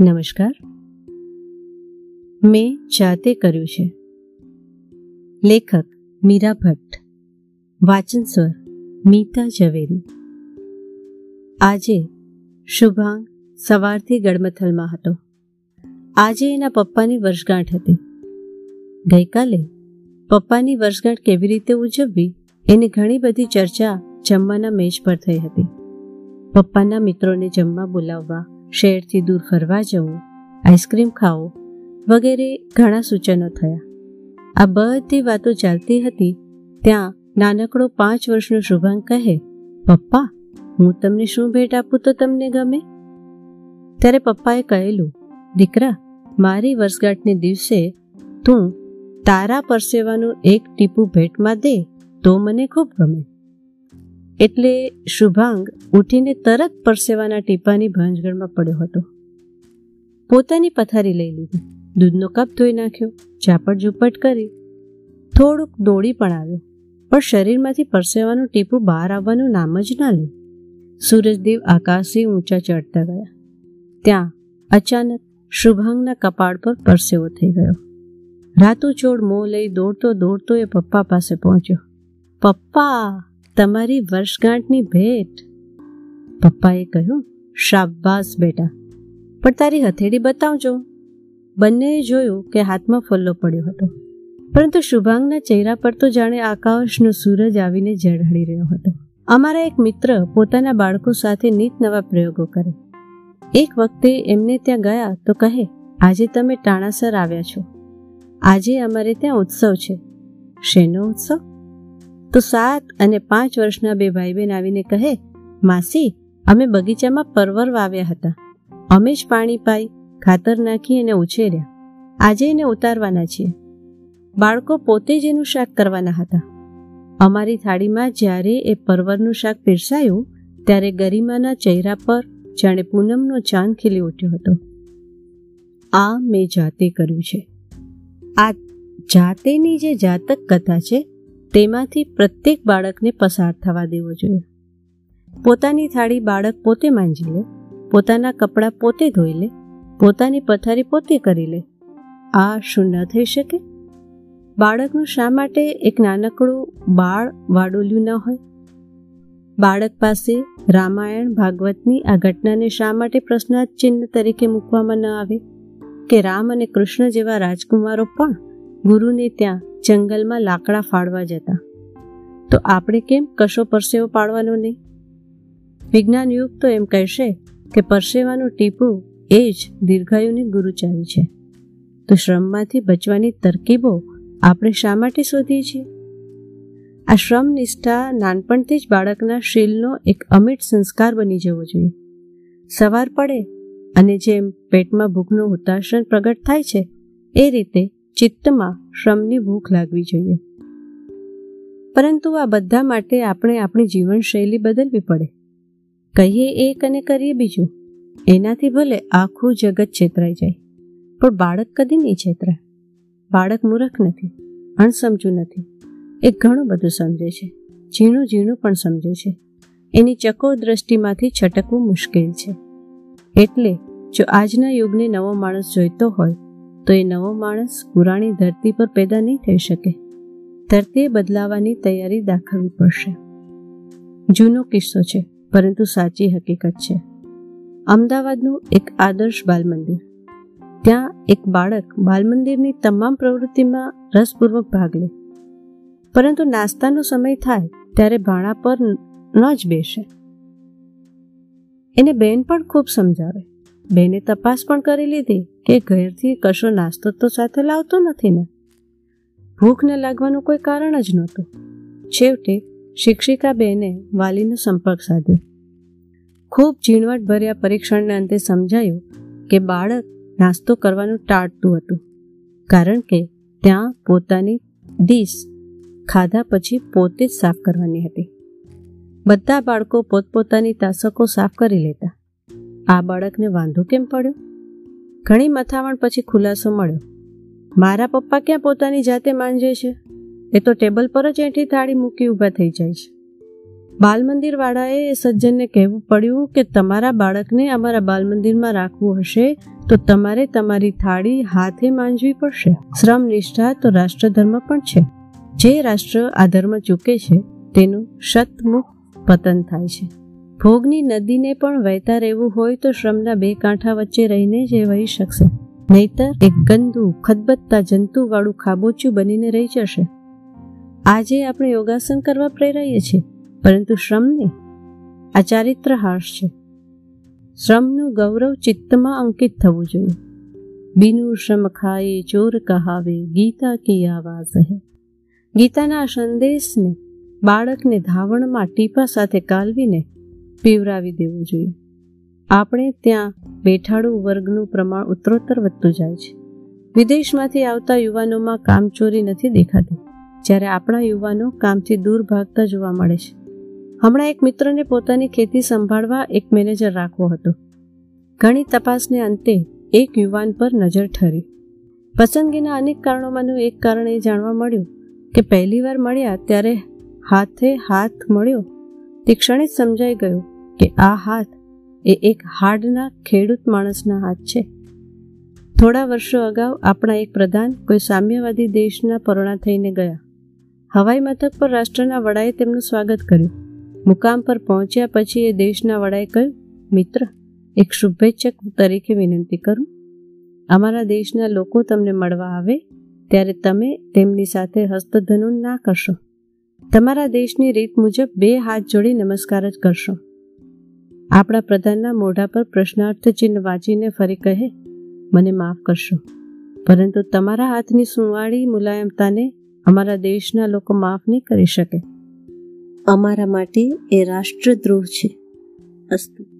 નમસ્કાર. મેં જાતે કર્યું છે. લેખક મીરા ભટ્ટ. વાચન સ્વર મીતા ઝવેરી. આજે શુભાંગ સવારથી ગડમથલમાં હતો. આજે એના પપ્પાની વર્ષગાંઠ હતી. ગઈકાલે પપ્પાની વર્ષગાંઠ કેવી રીતે ઉજવવી એની ઘણી બધી ચર્ચા જમવાના મેજ પર થઈ હતી. પપ્પાના મિત્રોને જમવા બોલાવવા શહેરથી દૂર ફરવા જવું, આઈસ્ક્રીમ ખાવું વગેરે ઘણા સૂચનો થયા. આ બધી વાતો ચાલતી હતી, ત્યાં નાનકડો પાંચ વર્ષનો શુભાંગ કહે, પપ્પા, હું તમને શું ભેટ આપું તો તમને ગમે? ત્યારે પપ્પાએ કહેલું, દીકરા, મારી વર્ષગાંઠને દિવસે તું તારા પરસેવાનું એક ટીપું ભેટમાં દે તો મને ખૂબ ગમે. એટલે શુભાંગ ઉઠીને તરત પરસેવાના ટીપાની ભાંજગણમાં પડ્યો હતો. પોતાની પથારી લઈ લીધી. દૂધનો કપ ધોઈ નાખ્યો ઝાપટ ઝૂપટ કરી. થોડુંક દોડી પણ આવ્યો, પણ શરીરમાંથી પરસેવાનું ટીપું બહાર આવવાનું નામ જ ના લે. સૂરજદેવ આકાશથી ઊંચા ચડતા ગયા. ત્યાં અચાનક શુભાંગના કપાળ પર પરસેવો થઈ ગયો. રાતો ચોડ મોં લઈ દોડતો દોડતો એ પપ્પા પાસે પહોંચ્યો. પપ્પા! તમારી વર્ષગાંઠની ભેટ? પપ્પાએ કહ્યું શાબાસ બેટા. પણ તારી હથેળી બતાવજો. બંનેએ જોયું કે હાથમાં ફલ્લો પડ્યો હતો. પરંતુ શુભાંગના ચહેરા પર તો જાણે આકાશનો સૂરજ આવીને ઝળહળી રહ્યો હતો. અમારા એક મિત્ર પોતાના બાળકો સાથે નીત નવા પ્રયોગો કરે. એક વખતે એમને ત્યાં ગયા તો કહે, આજે તમે ટાણાસર આવ્યા છો. આજે અમારે ત્યાં ઉત્સવ છે. શેનો ઉત્સવ? તો સાત અને પાંચ વર્ષના બે ભાઈ બહેન આવીને કહે, માસી, અમે બગીચામાં પરવર વાવ્યા હતા. અમે જ પાણી પાઈ, ખાતર નાખી એને ઉછેર્યા. આજે એને ઉતારવાના છીએ. બાળકો પોતે જ એનું શાક કરવાના હતા. અમારી થાળીમાં જ્યારે એ પરવરનું શાક પીરસાયું, ત્યારે ગરિમાના ચહેરા પર જાણે પૂનમનો ચાંદ ખીલી ઉઠ્યો હતો. આ મેં જાતે કર્યું છે. આ જાતેની જે જાતક કથા છે તેમાંથી પ્રત્યેક બાળકને પસાર થવા દેવો જોઈએ. પોતાની થાળી બાળક પોતે માંજી લે, પોતાના કપડાં પોતે ધોઈ લે, પોતાની પથારી પોતે કરી લે. આ શું ન થઈ શકે? બાળકનું શા માટે એક નાનકડું બાળ વાડોલ્યું ન હોય? બાળક પાસે રામાયણ, ભાગવતની આ ઘટનાને શા માટે પ્રશ્નાર્થ ચિહ્ન તરીકે મૂકવામાં ન આવે? કે રામ અને કૃષ્ણ જેવા રાજકુમારો પણ ગુરુને ત્યાં જંગલમાં લાકડા ફાડવા જતા. તો આપણે કેમ કશો પરસેવો પાડવાનો નહીં? વિજ્ઞાન યુગ તો એમ કહેશે કે પરસેવાનું ટીપું એ જ દીર્ઘાયુની ગુરુચાવી છે. તો શ્રમમાંથી બચવાની તરકીબો આપણે શા માટે શોધીએ છીએ? આ શ્રમ નિષ્ઠા નાનપણથી જ બાળકના શીલનો એક અમિટ સંસ્કાર બની જવો જોઈએ. સવાર પડે અને જેમ પેટમાં ભૂખનું હુતાશન પ્રગટ થાય છે, એ રીતે ચિત્તમાં શ્રમની ભૂખ લાગવી જોઈએ. પરંતુ આ બધા માટે આપણે આપણી જીવનશૈલી બદલવી પડે. કહીએ એક અને કરીએ બીજું. એનાથી ભલે આખું જગત છેતરાઈ જાય, પણ બાળક કદી નહીં છેતરાય. બાળક મૂર્ખ નથી, અણસમજુ નથી. એ ઘણું બધું સમજે છે, ઝીણું ઝીણું પણ સમજે છે. એની ચકો દ્રષ્ટિમાંથી છટકવું મુશ્કેલ છે. એટલે, જો આજના યુગને નવો માણસ જોઈતો હોય તો એ નવો માણસ પુરાણી ધરતી પર પેદા નહીં થઈ શકે. ધરતીએ બદલાવાની તૈયારી દાખવવી પડશે. જૂનો કિસ્સો છે, પરંતુ સાચી હકીકત છે. અમદાવાદનું એક આદર્શ બાલમંદિર. ત્યાં એક બાળક બાલમંદિરની તમામ પ્રવૃત્તિમાં રસપૂર્વક ભાગ લે. પરંતુ નાસ્તાનો સમય થાય, ત્યારે ભાણા પર ન જ બેસે. એને બેન પણ ખૂબ સમજાવે. બેને તપાસ પણ કરી લીધી. કે ઘરથી કશો નાસ્તો તો સાથે લાવતો નથી ને. ભૂખને લાગવાનું કોઈ કારણ જ નહોતું. છેવટે શિક્ષિકા બેને વાલીનો સંપર્ક સાધ્યો. ખૂબ ઝીણવટ ભર્યા પરીક્ષણને અંતે સમજાયું કે બાળક નાસ્તો કરવાનું ટાળતું હતું. કારણ કે ત્યાં પોતાની ડીશ ખાધા પછી પોતે જ સાફ કરવાની હતી. બધા બાળકો પોતપોતાની તાસકો સાફ કરી લેતા. આ બાળકને વાંધો કેમ પડ્યો? ઘણી મથામણ પછી ખુલાસો મળ્યો. મારા પપ્પા ક્યાં પોતાની જાતે માંજે છે? એ તો ટેબલ પર જ એઠી થાળી મૂકી ઊભા થઈ જાય છે. બાલ મંદિર એ સજ્જનને કહેવું પડ્યું કે તમારા બાળકને અમારા બાલ મંદિરમાં રાખવું હશે તો તમારે તમારી થાળી હાથે માંજવી પડશે. શ્રમ નિષ્ઠા તો રાષ્ટ્રધર્મ પણ છે. જે રાષ્ટ્ર આ ધર્મ ચૂકે છે તેનું શતમુખ પતન થાય છે. ભોગની નદીને પણ વહેતા રહેવું હોય તો શ્રમના બે કાંઠા વચ્ચે રહીને જ એ વહી શકશે. નહીતર એક ગંદુ ખદબત્તા જંતુવાળું ખાબોચિયું બનીને રહી જશે. આજે આપણે યોગાસન કરવા પ્રેરાઈએ છીએ, પરંતુ શ્રમને આ ચારિત્ર હાશ છે. શ્રમનું ગૌરવ ચિત્તમાં અંકિત થવું જોઈએ. બિનુ શ્રમ ખાએ ચોર કહાવે, ગીતા કી આવાજ હે. ગીતાના સંદેશને બાળકને ધાવણમાં ટીપા સાથે કાલવીને પીવરાવી દેવું જોઈએ. આપણે ત્યાં બેઠાડુ વર્ગનું પ્રમાણ ઉત્તરોત્તર વધતું જાય છે. વિદેશમાંથી આવતા યુવાનોમાં કામચોરી નથી દેખાતી, જ્યારે આપણા યુવાનો કામથી દૂર ભાગતા જોવા મળે છે. હમણાં એક મિત્રને પોતાની ખેતી સંભાળવા એક મેનેજર રાખવો હતો. ઘણી તપાસને અંતે એક યુવાન પર નજર ઠરી. પસંદગીના અનેક કારણોમાંનું એક કારણ એ જાણવા મળ્યું કે પહેલીવાર મળ્યા ત્યારે હાથે હાથ મળ્યો તે ક્ષણે સમજાઈ ગયું કે આ હાથ એ એક હાડના ખેડૂત માણસના હાથ છે. થોડા વર્ષો અગાઉ આપણા એક પ્રધાન કોઈ સામ્યવાદી દેશના પરોણા થઈને ગયા. હવાઈ મથક પર રાષ્ટ્રના વડાએ તેમનું સ્વાગત કર્યું. મુકામ પર પહોંચ્યા પછી એ દેશના વડાએ કહ્યું, મિત્ર, એક શુભેચ્છક તરીકે વિનંતી કરું. અમારા દેશના લોકો તમને મળવા આવે ત્યારે તમે તેમની સાથે હસ્તધનુ ના કરશો. તમારા દેશની રીત મુજબ બે હાથ જોડી નમસ્કાર જ કરશો. આપણા પ્રધાનના મોઢા પર પ્રશ્નાર્થ ચિહ્ન વાંચીને ફરી કહે, મને માફ કરશો. પરંતુ તમારા હાથની સુંવાળી, મુલાયમતાને અમારા દેશના લોકો માફ નહીં કરી શકે. અમારા માટે એ રાષ્ટ્રદ્રોહ છે, અસ્તુ.